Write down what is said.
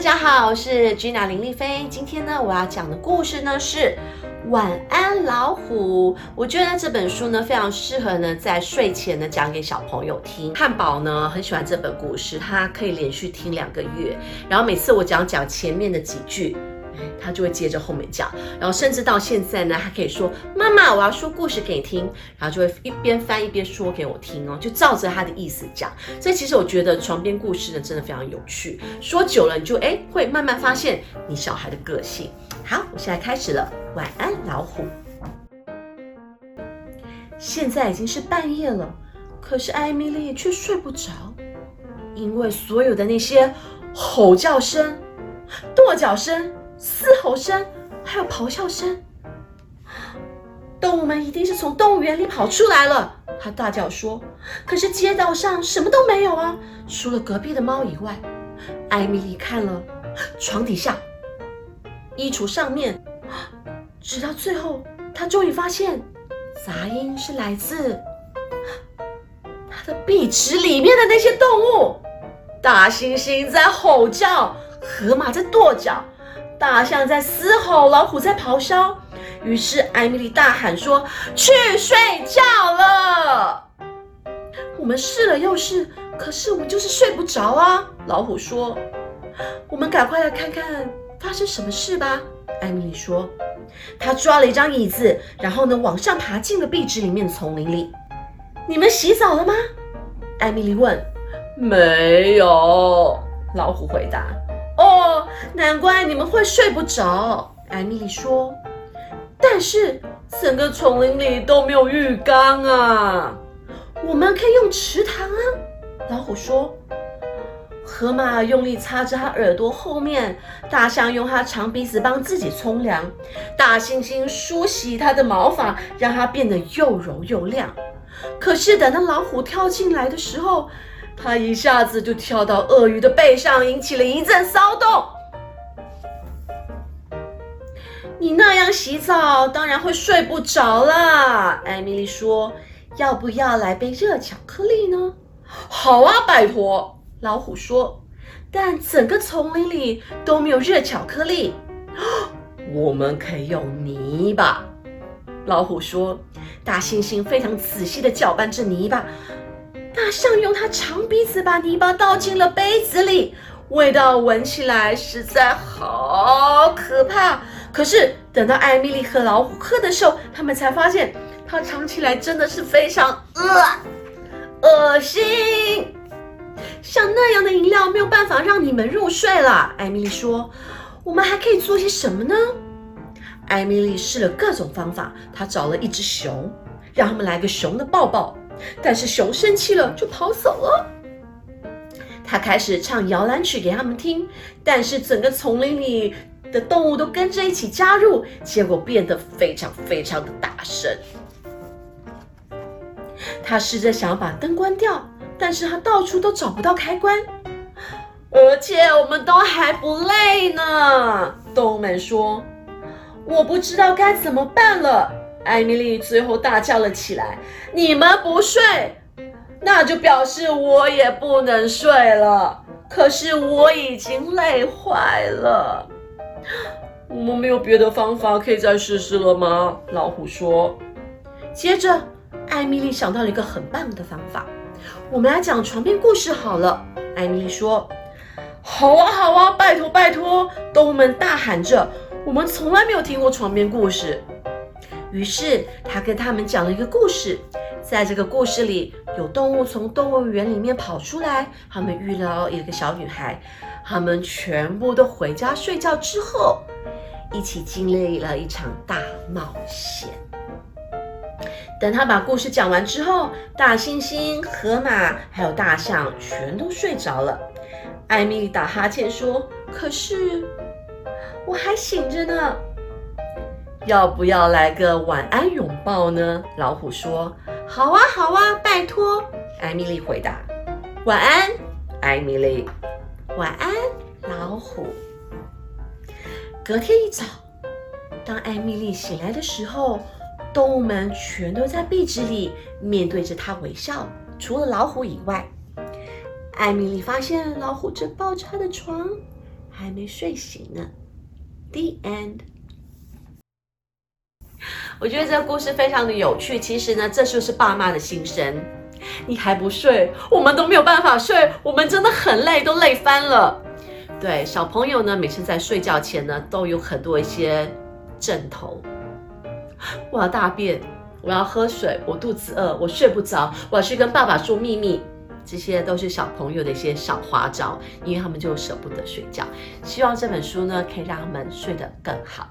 大家好，我是 Gina 林丽菲。今天呢，我要讲的故事呢是《晚安老虎》。我觉得这本书呢非常适合呢在睡前呢讲给小朋友听。汉堡呢很喜欢这本故事，他可以连续听两个月。然后每次我讲讲前面的几句。他就会接着后面讲，然后甚至到现在呢，还可以说：“妈妈，我要说故事给你听。”然后就会一边翻一边说给我听哦，就照着他的意思讲。所以其实我觉得床边故事呢，真的非常有趣。说久了，你就哎会慢慢发现你小孩的个性。好，我现在开始了。晚安，老虎。现在已经是半夜了，可是艾米丽却睡不着，因为所有的那些吼叫声、跺脚声。嘶吼声，还有咆哮声，动物们一定是从动物园里跑出来了。他大叫说：“可是街道上什么都没有啊，除了隔壁的猫以外。”艾米丽看了床底下、衣橱上面，直到最后，她终于发现杂音是来自她的壁纸里面的那些动物：大猩猩在吼叫，河马在跺脚。大象在嘶吼，老虎在咆哮。于是艾米丽大喊说：“去睡觉了。”我们试了又试，可是我们就是睡不着啊。老虎说：“我们赶快来看看发生什么事吧。”艾米丽说：“她抓了一张椅子，然后呢往上爬进了壁纸里面的丛林里。”你们洗澡了吗？艾米丽问。“没有。”老虎回答。难怪你们会睡不着。艾米丽说：“但是整个丛林里都没有浴缸啊，我们可以用池塘啊。”老虎说：“河马用力擦着它耳朵后面，大象用它长鼻子帮自己冲凉，大猩猩梳洗它的毛发，让它变得又柔又亮。可是等到老虎跳进来的时候，”它一下子就跳到鳄鱼的背上，引起了一阵骚动。你那样洗澡，当然会睡不着啦。艾米丽说：“要不要来杯热巧克力呢？”“好啊，拜托。”老虎说。“但整个丛林里都没有热巧克力。”“我们可以用泥巴。”老虎说。大猩猩非常仔细的搅拌着泥巴。大象用它长鼻子把泥巴倒进了杯子里，味道闻起来实在好可怕。可是等到艾米丽和老虎喝的时候，他们才发现它尝起来真的是非常恶恶心。像那样的饮料没有办法让你们入睡了。艾米丽说：“我们还可以做些什么呢？”艾米丽试了各种方法，她找了一只熊，让他们来个熊的抱抱。但是熊生气了，就跑走了。她开始唱摇篮曲给他们听，但是整个丛林里的动物都跟着一起加入，结果变得非常非常的大声。他试着想要把灯关掉，但是他到处都找不到开关，而且我们都还不累呢。动物们说：“我不知道该怎么办了。”艾米丽最后大叫了起来：“你们不睡，那就表示我也不能睡了。可是我已经累坏了。我们没有别的方法可以再试试了吗？”老虎说。接着，艾米丽想到了一个很棒的方法：“我们来讲床边故事好了。”艾米丽说：“好啊，好啊，拜托，拜托！”动物们大喊着：“我们从来没有听过床边故事。”于是他跟他们讲了一个故事，在这个故事里，有动物从动物园里面跑出来，他们遇到一个小女孩，他们全部都回家睡觉之后，一起经历了一场大冒险。等他把故事讲完之后，大猩猩、河马还有大象全都睡着了。艾米丽打哈欠说：“可是我还醒着呢。”要不要来个晚安拥抱呢？老虎说：“好啊，好啊，拜托。”艾米丽回答：“晚安，艾米丽。”晚安，老虎。隔天一早，当艾米丽醒来的时候，动物们全都在壁纸里面对着她微笑，除了老虎以外。艾米丽发现老虎正抱着她的床，还没睡醒呢。The end。我觉得这个故事非常的有趣。其实呢，这就是爸妈的心声。你还不睡，我们都没有办法睡，我们真的很累，都累翻了。对，小朋友呢，每次在睡觉前呢，都有很多一些枕头。我要大便，我要喝水，我肚子饿，我睡不着，我要去跟爸爸说秘密。这些都是小朋友的一些小花招，因为他们就舍不得睡觉。希望这本书呢，可以让他们睡得更好。